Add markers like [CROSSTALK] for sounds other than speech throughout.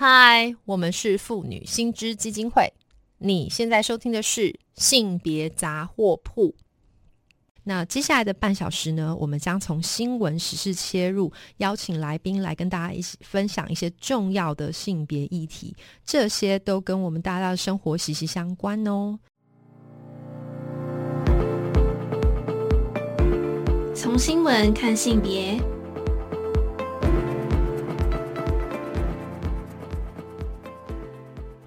嗨，我们是妇女新知基金会。你现在收听的是性别杂货铺。那接下来的半小时呢，我们将从新闻时事切入，邀请来宾来跟大家一起分享一些重要的性别议题，这些都跟我们大家的生活息息相关哦。从新闻看性别。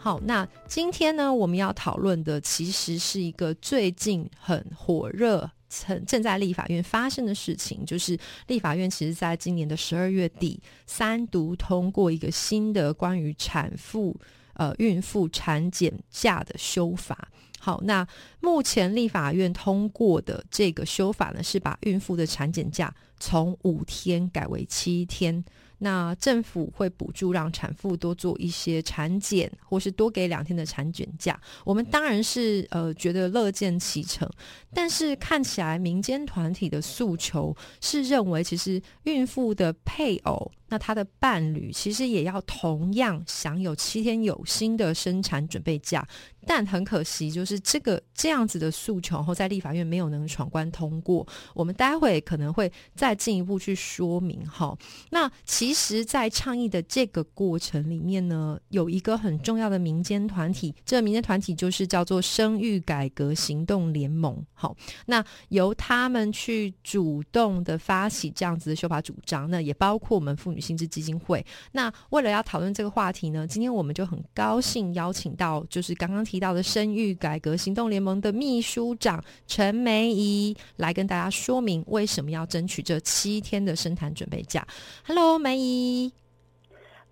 好，那今天呢，我们要讨论的其实是一个最近很火热、正正在立法院发生的事情，就是立法院其实在今年的十二月底三读通过一个新的关于产妇、呃孕妇产检假的修法。好，那目前立法院通过的这个修法呢，是把孕妇的产检假从五天改为七天。那政府会补助让产妇多做一些产检，或是多给两天的产检假。我们当然是呃觉得乐见其成，但是看起来民间团体的诉求是认为，其实孕妇的配偶。那他的伴侣其实也要同样享有七天有薪的生产准备假，但很可惜，就是这个这样子的诉求后，在立法院没有能闯关通过。我们待会可能会再进一步去说明哈。那其实，在倡议的这个过程里面呢，有一个很重要的民间团体，这个民间团体就是叫做生育改革行动联盟。好，那由他们去主动的发起这样子的修法主张，那也包括我们妇女。心智基金会。那为了要讨论这个话题呢，今天我们就很高兴邀请到，就是刚刚提到的生育改革行动联盟的秘书长陈梅姨来跟大家说明为什么要争取这七天的生产准备假。Hello，梅姨。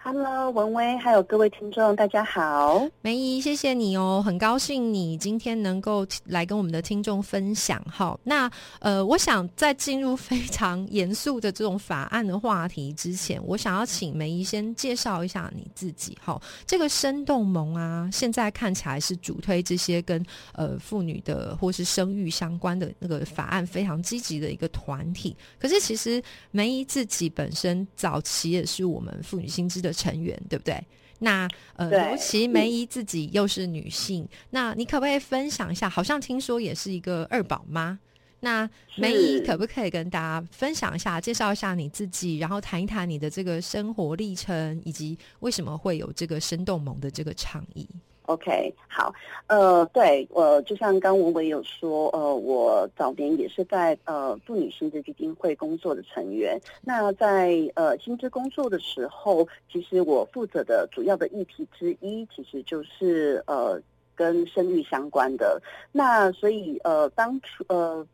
Hello，文威，还有各位听众，大家好。梅姨，谢谢你哦，很高兴你今天能够来跟我们的听众分享。哈，那呃，我想在进入非常严肃的这种法案的话题之前，我想要请梅姨先介绍一下你自己。哈，这个生动盟啊，现在看起来是主推这些跟呃妇女的或是生育相关的那个法案非常积极的一个团体。可是其实梅姨自己本身早期也是我们妇女新知的。成员对不对？那呃，尤其梅姨自己又是女性，那你可不可以分享一下？好像听说也是一个二宝妈。那梅姨可不可以跟大家分享一下，介绍一下你自己，然后谈一谈你的这个生活历程，以及为什么会有这个生动萌的这个倡议？OK，好，呃，对，我就像刚文伟有说，呃，我早年也是在呃妇女薪资基金会工作的成员。那在呃薪资工作的时候，其实我负责的主要的议题之一，其实就是呃跟生育相关的。那所以呃当初呃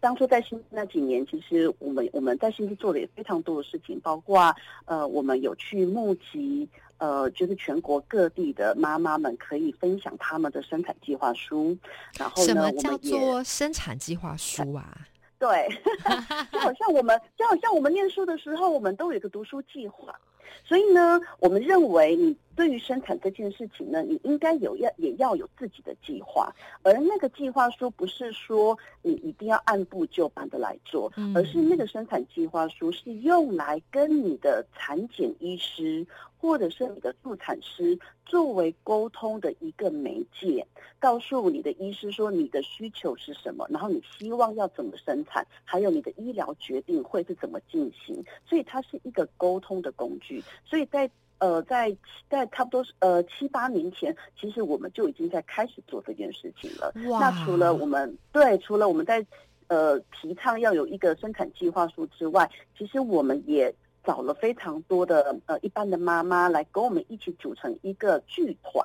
当初在薪那几年，其实我们我们在薪资做的也非常多的事情，包括呃我们有去募集。呃，就是全国各地的妈妈们可以分享他们的生产计划书，然后呢，什么叫做生产计划书啊？[LAUGHS] 对，[LAUGHS] 就好像我们，就好像我们念书的时候，我们都有一个读书计划。所以呢，我们认为你对于生产这件事情呢，你应该有要也要有自己的计划，而那个计划书不是说你一定要按部就班的来做，而是那个生产计划书是用来跟你的产检医师或者是你的助产师作为沟通的一个媒介，告诉你的医师说你的需求是什么，然后你希望要怎么生产，还有你的医疗决定会是怎么进行，所以它是一个沟通的工具。所以在呃，在在差不多呃七八年前，其实我们就已经在开始做这件事情了。那除了我们对，除了我们在呃提倡要有一个生产计划书之外，其实我们也找了非常多的呃一般的妈妈来跟我们一起组成一个剧团。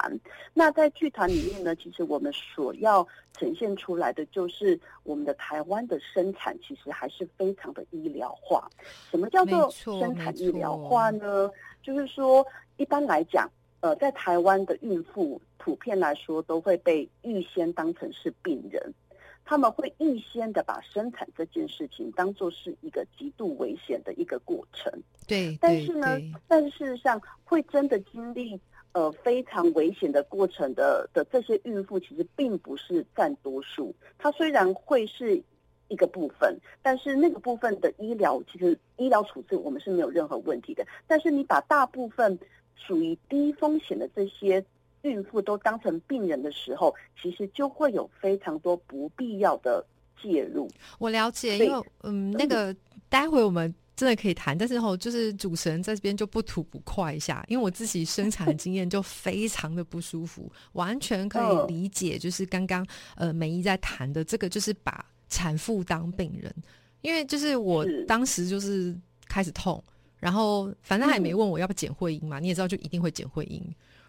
那在剧团里面呢，其实我们所要呈现出来的就是我们的台湾的生产其实还是非常的医疗化。什么叫做生产医疗化呢？就是说，一般来讲，呃，在台湾的孕妇普遍来说都会被预先当成是病人，他们会预先的把生产这件事情当做是一个极度危险的一个过程。对，但是呢，但是事实上会真的经历呃非常危险的过程的的这些孕妇，其实并不是占多数。它虽然会是。一个部分，但是那个部分的医疗其实医疗处置我们是没有任何问题的。但是你把大部分属于低风险的这些孕妇都当成病人的时候，其实就会有非常多不必要的介入。我了解，因为嗯，那个待会我们真的可以谈，但是吼，就是主持人在这边就不吐不快一下，因为我自己生产的经验就非常的不舒服，完全可以嗯理解，就是刚刚呃梅姨在谈的这个，就是把产妇当病人，因为就是我是当时就是开始痛，然后反正他也没嗯问我要不要剪会阴嘛，你也知道就一定会剪会阴。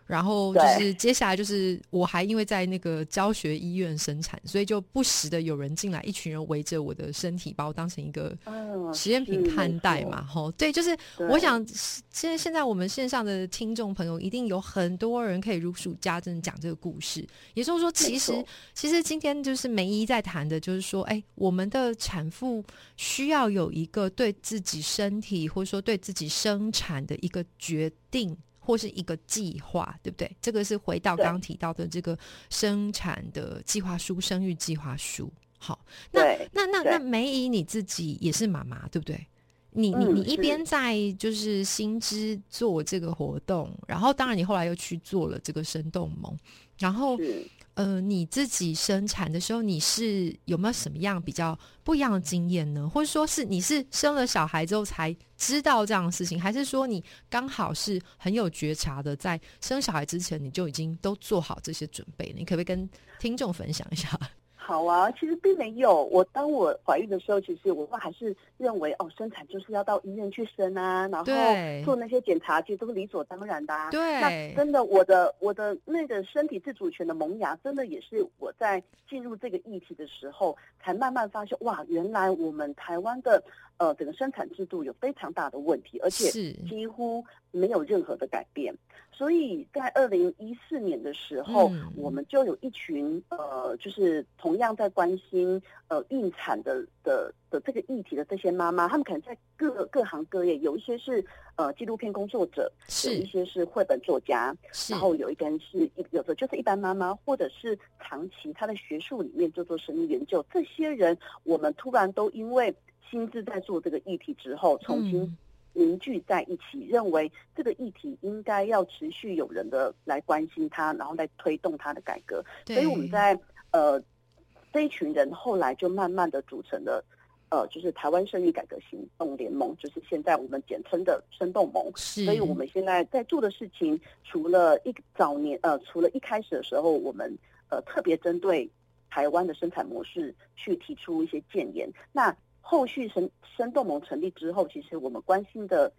然后就是接下来就是我还因为在那个教学医院生产，所以就不时的有人进来，一群人围着我的身体，把我当成一个嗯，实验品看待嘛，。吼，对，就是我想现在现在我们线上的听众朋友一定有很多人可以如数家珍地讲这个故事，也就是说，其实其实今天就是梅姨在谈的，就是说，哎，我们的产妇需要有一个对自己身体或者说对自己生产的一个决定。或是一个计划，对不对？这个是回到刚刚提到的这个生产的计划书、生育计划书。好，那那那那梅姨你自己也是妈妈，对不对？你你嗯你一边在就是新知做这个活动，然后当然你后来又去做了这个生动盟，然后是呃你自己生产的时候，你是有没有什么样比较不一样的经验呢？或者说是你是生了小孩之后才知道这样的事情，还是说你刚好是很有觉察的，在生小孩之前你就已经都做好这些准备？你可不可以跟听众分享一下？好啊，其实并没有。我当我怀孕的时候，其实我还是认为哦，生产就是要到医院去生啊，然后做那些检查，其实都是理所当然的、啊。对那真的，我的我的那个身体自主权的萌芽，真的也是我在进入这个议题的时候，才慢慢发现，哇，原来我们台湾的呃整个生产制度有非常大的问题，而且是。几乎没有任何的改变。所以在二零一四年的时候，嗯我们就有一群呃，就是同样在关心呃孕产的的的这个议题的这些妈妈，她们可能在各各行各业，有一些是呃纪录片工作者，有一些是绘本作家，然后有一个人是一有的就是一般妈妈，或者是长期他在学术里面做做生意研究，这些人我们突然都因为心智在做这个议题之后，重新嗯凝聚在一起，认为这个议题应该要持续有人的来关心它，然后来推动它的改革。所以我们在呃这一群人后来就慢慢的组成了。呃，就是台湾生育改革行动联盟，就是现在我们简称的生动盟。所以我们现在在做的事情，除了一早年呃，除了一开始的时候，我们呃特别针对台湾的生产模式去提出一些建言。那后续生生动盟成立之后，其实我们关心的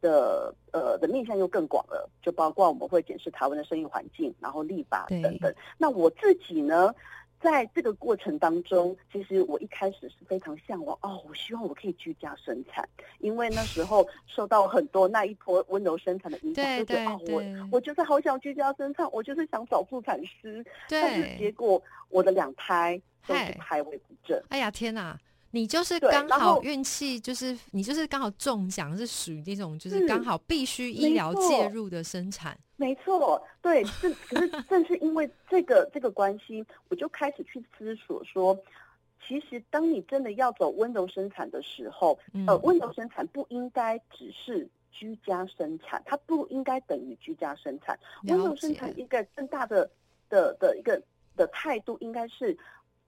的呃的面向又更广了，就包括我们会检视台湾的生育环境，然后立法等等。那我自己呢？在这个过程当中，其实我一开始是非常向往哦，我希望我可以居家生产，因为那时候受到很多那一波温柔生产的影就觉得哦，我我就是好想居家生产，我就是想找助产师，但是结，果我的两胎都是嗨胎位不正，哎呀天哪！你就是刚好运气，就是你就是刚好中奖，是属于那种就是是刚好必须医疗介入的生产。没错，对，正可是 [LAUGHS] 正是因为这个这个关系，我就开始去思索说，其实当你真的要走温柔生产的时候，嗯呃，温柔生产不应该只是居家生产，它不应该等于居家生产。温柔生产一个更大的的的一个的态度，应该是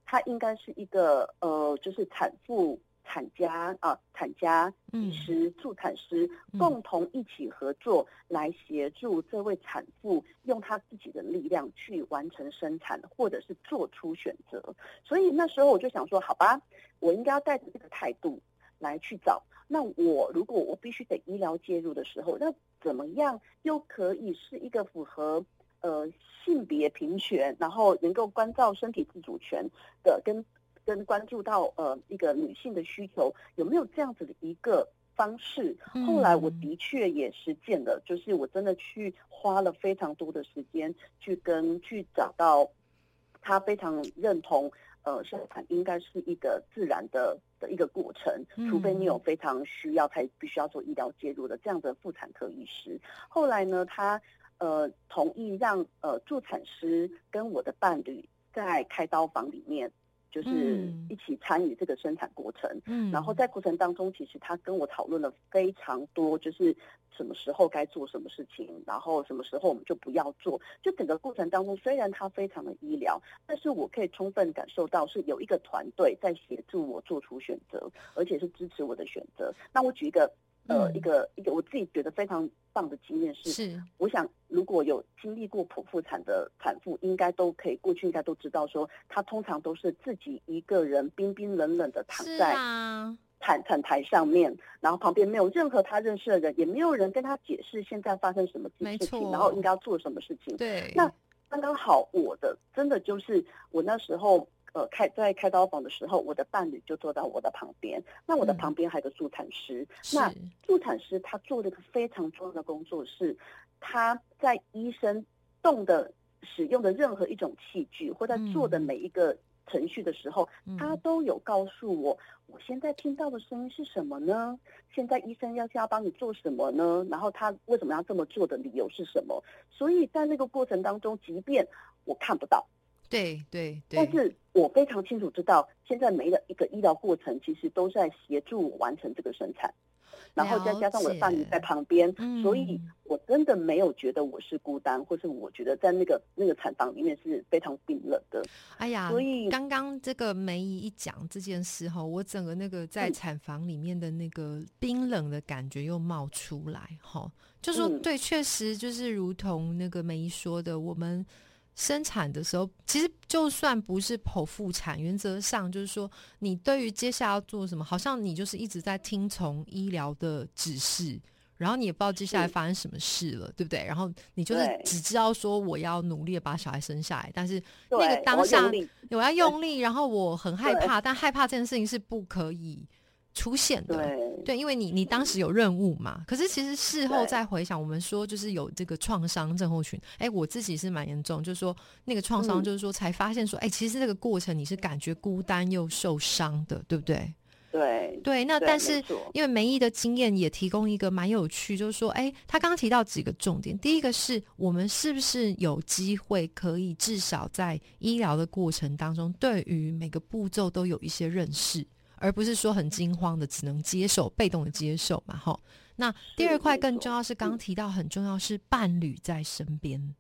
它应该是一个呃，就是产妇。产家啊，产家嗯医师、助产师嗯共同一起合作，来协助这位产妇用她自己的力量去完成生产，或者是做出选择。所以那时候我就想说，好吧，我应该要带着这个态度来去找。那我如果我必须得医疗介入的时候，那怎么样又可以是一个符合呃性别平权，然后能够关照身体自主权的跟。跟关注到呃一个女性的需求，有没有这样子的一个方式？后来我嗯的确也实践了，就是我真的去花了非常多的时间去跟去找到他非常认同。呃，生产应该是一个自然的的一个过程，除非你有嗯非常需要才必须要做医疗介入的这样的妇产科医师。后来呢，他呃同意让呃助产师跟我的伴侣在开刀房里面就是嗯一起参与这个生产过程。嗯，然后在过程当中，其实他跟我讨论了非常多，就是什么时候该做什么事情，然后什么时候我们就不要做。就整个过程当中，虽然他非常的医疗，但是我可以充分感受到是有一个团队在协助我做出选择，而且是支持我的选择。那我举一个呃、嗯。一个一个我自己觉得非常棒的经验是，是。我想，如果有经历过剖腹产的产妇，应该都可以过去应该都知道说，她通常都是自己一个人冰冰冷冷的躺在啊，产产台上面，然后旁边没有任何她认识的人，也没有人跟她解释现在发生什么没事情，然后应该要做什么事情。对，那刚刚好，我的真的就是我那时候呃开在开刀房的时候，我的伴侣就坐到我的旁边，那我的嗯旁边还有个助产师，是那助产师他做了一个非常重要的工作是，他在医生动的使用的任何一种器具，或在做的嗯每一个程序的时候，他嗯都有告诉我，我现在听到的声音是什么呢？现在医生要是要帮你做什么呢？然后他为什么要这么做的理由是什么？所以在那个过程当中，即便我看不到，对对对但，是我非常清楚知道，现在每一个医疗过程其实都在协助我完成这个生产，然后再加上我的伴侣在旁边，嗯所以我真的没有觉得我是孤单，或是我觉得在那个那个产房里面是非常冰冷的。哎呀，所以刚刚这个梅姨一讲这件事哈，我整个那个在嗯产房里面的那个冰冷的感觉又冒出来哈，就说嗯对，确实就是如同那个梅姨说的，我们。生产的时候，其实就算不是剖腹产，原则上就是说，你对于接下来要做什么，好像你就是一直在听从医疗的指示，然后你也不知道接下来发生什么事了，对不对？然后你就是只知道说我要努力的把小孩生下来，但是那个当下我要用力，然后我很害怕，但害怕这件事情是不可以出现的。对。对，因为你你当时有任务嘛，可是其实事后再回想，我们说就是有这个创伤症候群，哎，我自己是蛮严重，就是说那个创伤，嗯。就是说才发现说，哎、其实这个过程你是感觉孤单又受伤的，对不对？对对，那但是因为梅姨的经验也提供一个蛮有趣，就是说，哎，她刚刚提到几个重点，第一个是我们是不是有机会可以至少在医疗的过程当中，对于每个步骤都有一些认识，而不是说很惊慌的只能接受、被动的接受嘛，哈。那第二块更重要是刚刚提到很重要是伴侣在身边，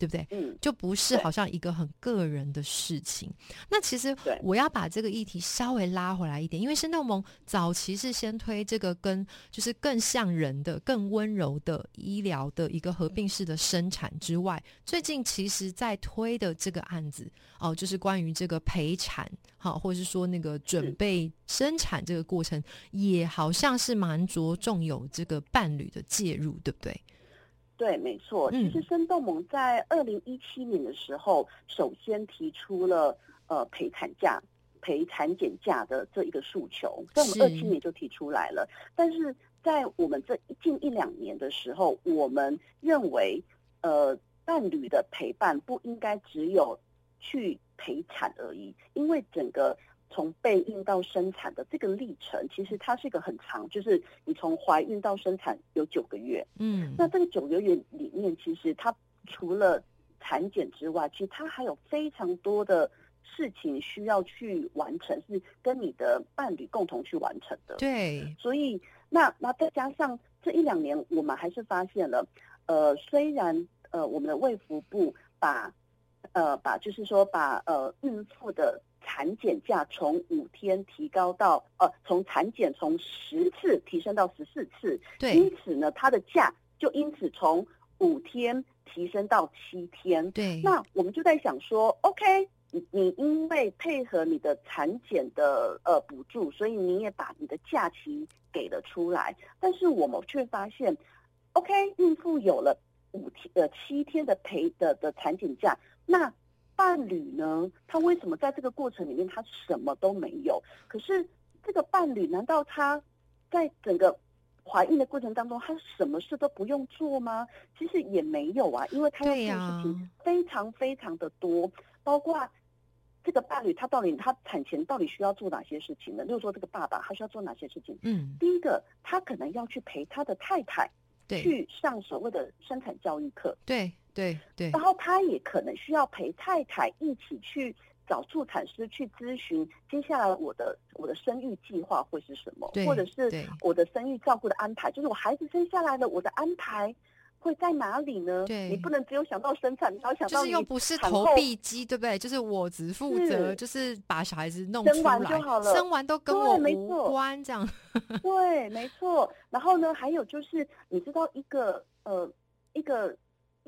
对不对？嗯，就不是好像一个很个人的事情。那其实对我要把这个议题稍微拉回来一点，因为生动盟早期是先推这个跟就是更像人的、更温柔的医疗的一个合并式的生产之外，最近其实在推的这个案子哦，就是关于这个陪产，好，或者是说那个准备生产这个过程，也好像是蛮着重有这个伴侣的介入，对不对？对，没错。嗯其实生动盟在二零一七年的时候，首先提出了呃陪产假、陪产检假的这一个诉求，在我们是二七年就提出来了。但是在我们这近一两年的时候，我们认为呃伴侣的陪伴不应该只有去陪产而已，因为整个。从备孕到生产的这个历程，其实它是一个很长，就是你从怀孕到生产有九个月，嗯，那这个九个月里面，其实它除了产检之外，其实它还有非常多的事情需要去完成，是跟你的伴侣共同去完成的。对，所以，那那再加上这一两年，我们还是发现了，呃，虽然呃我们的卫福部把呃把就是说把呃孕妇的产检假从五天提高到呃从产检从十次提升到十四次，对。因，此呢，它的假就因此从五天提升到七天。对，那我们就在想说，OK，你你因为配合你的产检的呃补助，所以你也把你的假期给了出来，但是我们却发现，OK，孕妇有了五天呃七天的陪的的产检假，那伴侣呢？他为什么在这个过程里面他什么都没有？可是这个伴侣难道他在整个怀孕的过程当中，他什么事都不用做吗？其实也没有啊，因为他要做的事情非常非常的多，包括这个伴侣他到底他产前到底需要做哪些事情呢？例如说这个爸爸他需要做哪些事情？嗯，第一个，他可能要去陪他的太太，去上所谓的生产教育课，对，对，对然，后他也可能需要陪太太一起去找助产师去咨询，接下来我的我的生育计划会是什么，或者是我的生育照顾的安排，就是我孩子生下来了，我的安排会在哪里呢？对你不能只有想到生产，你要想就是又不是投币机，对不对？就是我只负责，就是把小孩子弄出来，完就好了生完都跟对我无关，这样。对，没错。然后呢，还有就是，你知道一个呃一个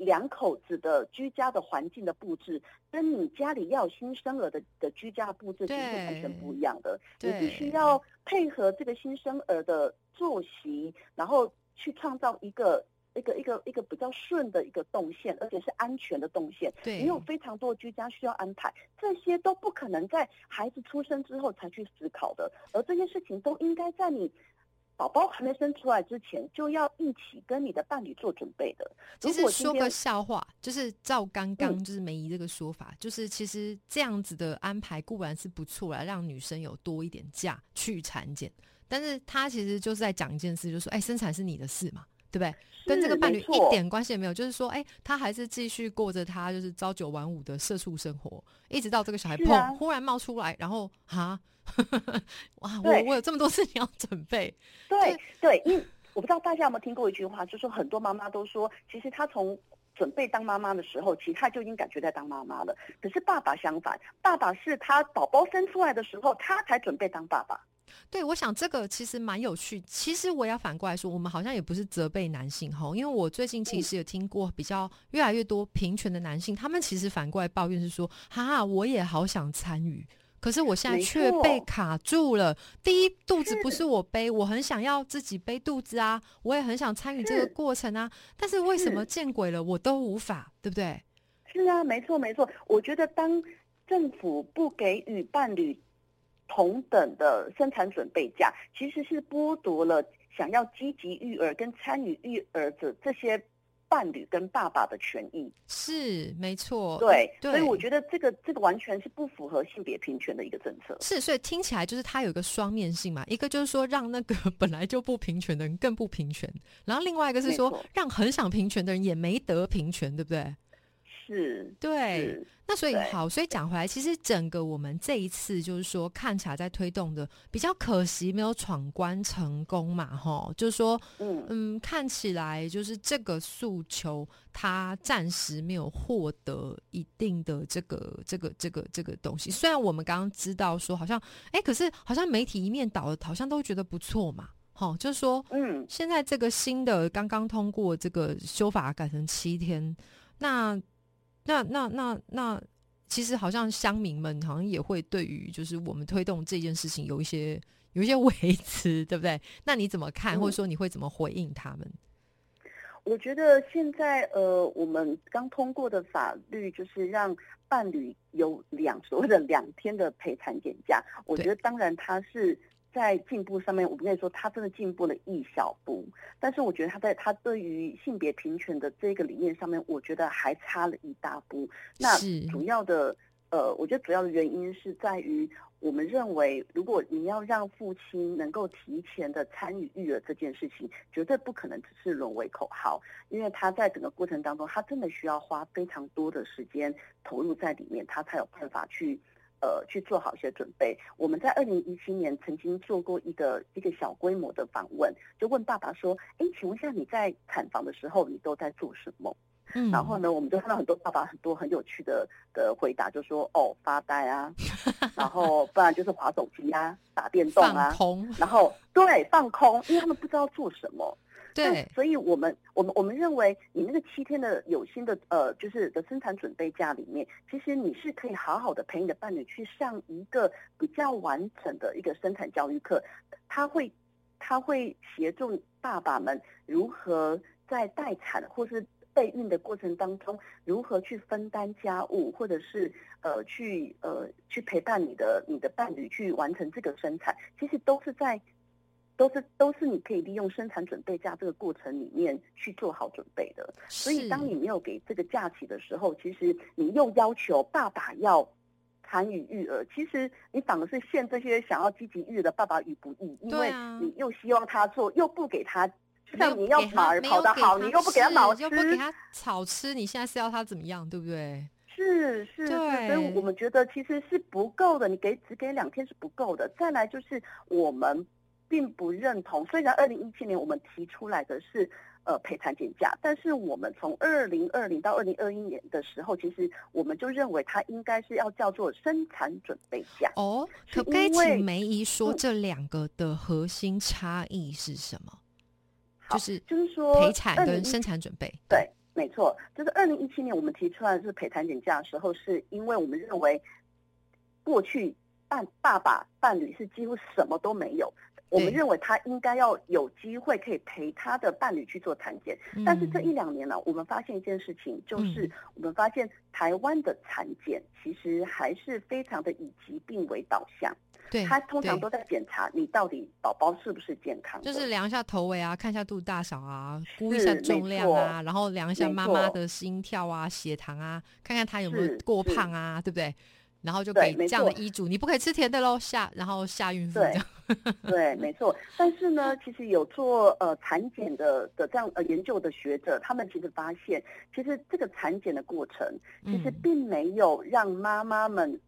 两口子的居家的环境的布置，跟你家里要新生儿的的居家布置其实是完全不一样的。你必须要配合这个新生儿的作息，然后去创造一个。一个一个一个比较顺的一个动线，而且是安全的动线。对你有非常多的居家需要安排，这些都不可能在孩子出生之后才去思考的，而这些事情都应该在你宝宝还没生出来之前，就要一起跟你的伴侣做准备的。其实说个笑话，就是照刚刚嗯就是梅姨这个说法，就是其实这样子的安排固然是不错啦，让女生有多一点假去产检，但是她其实就是在讲一件事，就是说，哎，生产是你的事嘛，对不对？跟这个伴侣一点关系也没有，就是说，哎，他还是继续过着他就是朝九晚五的社畜生活，一直到这个小孩砰、忽然冒出来，然后哈，[LAUGHS] 哇，我我有这么多事情要准备，[LAUGHS] 对对，因为我不知道大家有没有听过一句话，就是说很多妈妈都说，其实她从准备当妈妈的时候，其实她就已经感觉在当妈妈了。可是爸爸相反，爸爸是他宝宝生出来的时候，他才准备当爸爸。对，我想这个其实蛮有趣。其实我要反过来说，我们好像也不是责备男性吼，因为我最近其实有听过比较越来越多平权的男性，他们其实反过来抱怨是说，哈哈，我也好想参与。可是我现在却被卡住了。第一，肚子不是是我背，我很想要自己背肚子啊，我也很想参与这个过程啊。但是为什么见鬼了，我都无法，对不对？是啊，没错没错。我觉得当政府不给予伴侣同等的生产准备假，其实是剥夺了想要积极育儿跟参与育儿的这些伴侣跟爸爸的权益。是，没错。对，对所以我觉得这个这个完全是不符合性别平权的一个政策。是，所以听起来就是它有一个双面性嘛，一个就是说让那个本来就不平权的人更不平权，然后另外一个是说让很想平权的人也没得平权，对不对？是，对，是，那所以好，所以讲回来，其实整个我们这一次就是说看起来在推动的比较可惜没有闯关成功嘛，哈，就是说嗯，嗯，看起来就是这个诉求，它暂时没有获得一定的这个这个这个这个东西。虽然我们刚刚知道说，好像哎，可是好像媒体一面倒的，好像都觉得不错嘛。好，就是说，嗯，现在这个新的刚刚通过这个修法改成七天，那那那那那，其实好像乡民们好像也会对于就是我们推动这件事情有一些有一些 [LAUGHS] 维持，对不对？那你怎么看，嗯或者说你会怎么回应他们？我觉得现在呃，我们刚通过的法律就是让伴侣有两所谓的两天的陪产检假。我觉得当然它是在进步上面，我不跟你说，他真的进步了一小步。但是我觉得他在他对于性别平权的这个理念上面，我觉得还差了一大步。那主要的呃，我觉得主要的原因是在于，我们认为，如果你要让父亲能够提前的参与育儿这件事情，绝对不可能只是沦为口号，因为他在整个过程当中，他真的需要花非常多的时间投入在里面，他才有办法去。呃，去做好一些准备。我们在二零一七年曾经做过一个一个小规模的访问，就问爸爸说：“哎，请问一下你在产房的时候，你都在做什么？”嗯，然后呢，我们就看到很多爸爸很多很有趣的的回答，就说哦发呆啊，[LAUGHS] 然后不然就是划手机啊，打电动啊，然后对放空，因为他们不知道做什么。对，所以我们我们我们认为，你那个七天的有薪的呃，就是的生产准备假里面，其实你是可以好好的陪你的伴侣去上一个比较完整的一个生产教育课，他会他会协助爸爸们如何在待产或是备孕的过程当中，如何去分担家务，或者是呃去呃去陪伴你的你的伴侣去完成这个生产，其实都是在。都是都是你可以利用生产准备假这个过程里面去做好准备的。所以，当你没有给这个假期的时候，其实你又要求爸爸要参与育儿，其实你反而是陷这些想要积极育儿的爸爸与不义，因为你又希望他做，又不给他，就像你要给他马儿跑得好，你又不给他吃马吃，又不给他草吃，你现在是要他怎么样，对不对？是是是，所以我们觉得其实是不够的，你给只给两天是不够的。再来就是我们并不认同，虽然二零一七年我们提出来的是呃陪产检假，但是我们从二零二零到二零二一年的时候，其实我们就认为它应该是要叫做生产准备假。哦，可不可以请梅姨说这两个的核心差异是什么？就是就是说陪产跟生产准备对。没错，就是二零一七年我们提出来是陪产检假的时候，是因为我们认为过去伴爸爸伴侣是几乎什么都没有，我们认为他应该要有机会可以陪他的伴侣去做产检。但是这一两年呢，我们发现一件事情，就是我们发现台湾的产检其实还是非常的以疾病为导向。对，他通常都在检查你到底宝宝是不是健康，就是量一下头围啊，看一下肚大小啊，估一下重量啊，然后量一下妈妈的心跳啊、血糖啊，看看他有没有过胖啊，对不对？然后就给这样的医嘱，你不可以吃甜的喽，下然后下孕妇对，对，没错。但是呢，其实有做呃产检的的这样呃研究的学者，他们其实发现，其实这个产检的过程，其实并没有让妈妈们。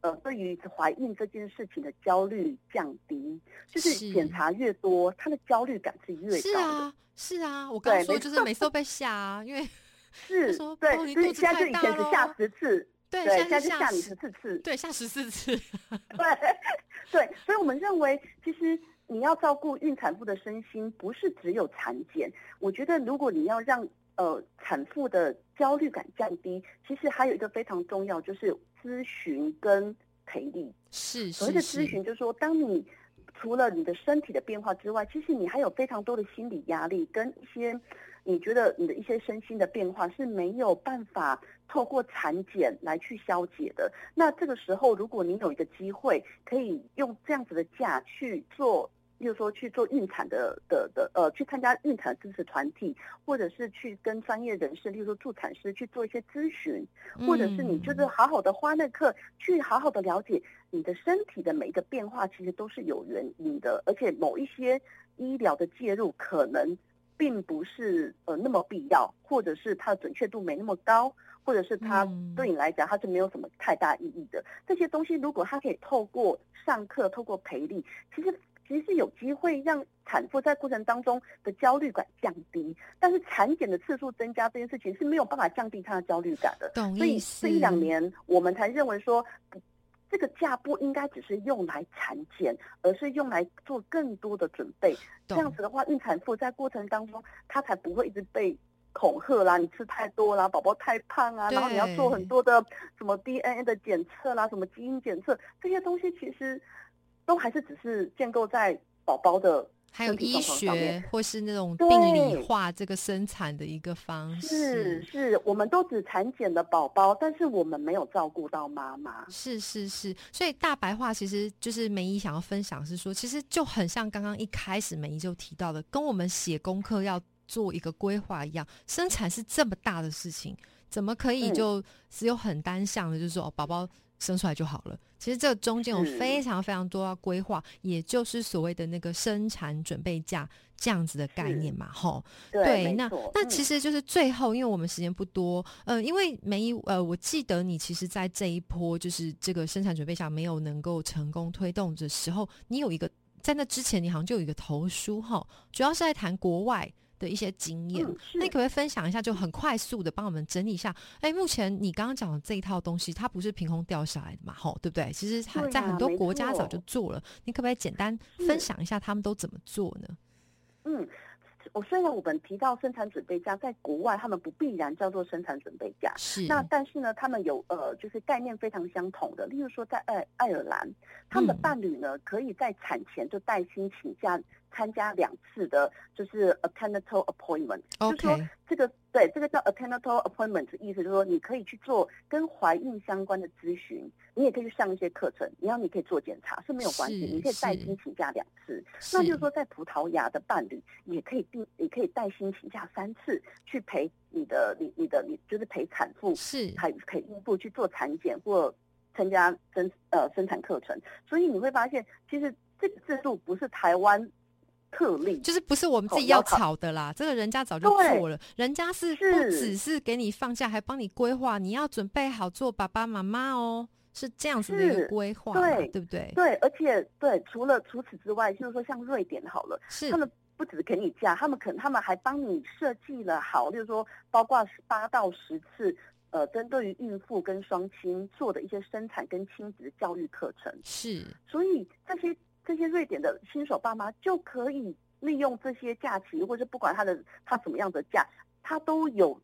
呃，对于怀孕这件事情的焦虑降低，就是检查越多，她的焦虑感是越高。是啊，是啊，我刚说就是每次都被吓啊，因为是，对，所以现在就以前是吓十次，对，现在是下你十四次，对，下十四次，[LAUGHS] 对，对，所以我们认为，其实你要照顾孕产妇的身心，不是只有产检。我觉得，如果你要让呃，产妇的焦虑感降低，其实还有一个非常重要，就是咨询跟陪力。是，所谓的咨询，就是说，当你除了你的身体的变化之外，其实你还有非常多的心理压力，跟一些你觉得你的一些身心的变化是没有办法透过产检来去消解的。那这个时候，如果你有一个机会，可以用这样子的假去做。例如说去做孕产的的的呃，去参加孕产支持团体，或者是去跟专业人士，例如说助产师去做一些咨询，或者是你就是好好的花那课去好好的了解你的身体的每一个变化，其实都是有原因的，而且某一些医疗的介入可能并不是呃那么必要，或者是它的准确度没那么高，或者是它对你来讲它是没有什么太大意义的。这些东西如果它可以透过上课，透过培力，其实。其实是有机会让产妇在过程当中的焦虑感降低，但是产检的次数增加这件事情是没有办法降低她的焦虑感的。所以这一两年我们才认为说，这个假不应该只是用来产检，而是用来做更多的准备。这样子的话，孕产妇在过程当中，她才不会一直被恐吓啦，你吃太多啦，宝宝太胖啊，然后你要做很多的什么 DNA 的检测啦，什么基因检测这些东西，其实。都还是只是建构在宝宝的还有医学或是那种病理化这个生产的一个方式。是是，我们都只产检了宝宝，但是我们没有照顾到妈妈。是是是，所以大白话其实就是梅姨想要分享是说，其实就很像刚刚一开始梅姨就提到的，跟我们写功课要做一个规划一样，生产是这么大的事情，怎么可以就只有很单向的，就是说宝宝。生出来就好了。其实这中间有非常非常多要规划，也就是所谓的那个生产准备价这样子的概念嘛，吼。对，那那其实就是最后，因为我们时间不多，呃，因为梅呃，我记得你其实，在这一波就是这个生产准备下没有能够成功推动的时候，你有一个在那之前，你好像就有一个投书哈，主要是在谈国外。的一些经验，那你可不可以分享一下？就很快速的帮我们整理一下。哎，目前你刚刚讲的这一套东西，它不是凭空掉下来的嘛？吼，对不对？其实在很多国家早就做了。你可不可以简单分享一下他们都怎么做呢？嗯。我虽然我们提到生产准备价，在国外他们不必然叫做生产准备价，是那但是呢，他们有呃就是概念非常相同的，例如说在爱爱尔兰，他们的伴侣呢可以在产前就带薪请假参加两次的，就是 a t t e n a t a l appointment，就是说这个对这个叫 a t t e n a t a l appointment，意思就是说你可以去做跟怀孕相关的咨询，你也可以去上一些课程，然后你可以做检查是没有关系，你可以带薪请假两次，那就是说在葡萄牙的伴侣也可以定。你可以带薪请假三次去陪你的你你的你就是陪产妇是。还陪孕妇去做产检或参加生呃生产课程，所以你会发现其实这个制度不是台湾特例，就是不是我们自己要吵的啦，这个人家早就做了，人家是不只是给你放假，还帮你规划，你要准备好做爸爸妈妈哦，是这样子的一个规划，对对不对？对，而且对，除了除此之外，就是说像瑞典好了，是他们不只是给你假，他们可能他们还帮你设计了好，就是说包括八到十次。呃，针对于孕妇跟双亲做的一些生产跟亲子教育课程是，所以这些这些瑞典的新手爸妈就可以利用这些假期，或者不管他的他什么样的假，他都有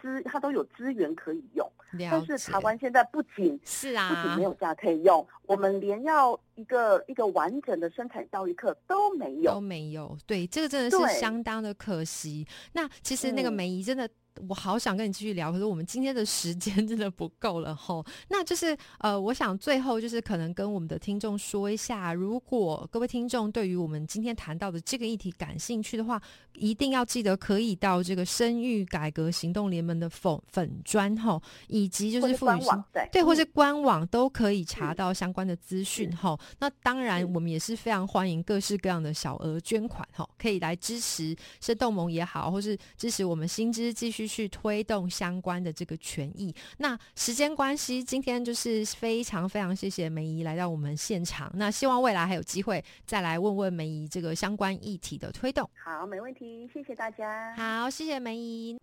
资他都有资源可以用。但是台湾现在不仅是啊，不仅没有假可以用，我们连要一个一个完整的生产教育课都没有，都没有。对，这个真的是相当的可惜。那其实那个梅姨真的。我好想跟你继续聊，可是我们今天的时间 [LAUGHS] 真的不够了吼。那就是呃，我想最后就是可能跟我们的听众说一下，如果各位听众对于我们今天谈到的这个议题感兴趣的话，一定要记得可以到这个生育改革行动联盟的粉粉专吼，以及就是妇女网对，或是官网都可以查到相关的资讯吼。那当然，我们也是非常欢迎各式各样的小额捐款吼，可以来支持生动盟也好，或是支持我们新知继续。去推动相关的这个权益。那时间关系，今天就是非常非常谢谢梅姨来到我们现场。那希望未来还有机会再来问问梅姨这个相关议题的推动。好，没问题，谢谢大家。好，谢谢梅姨。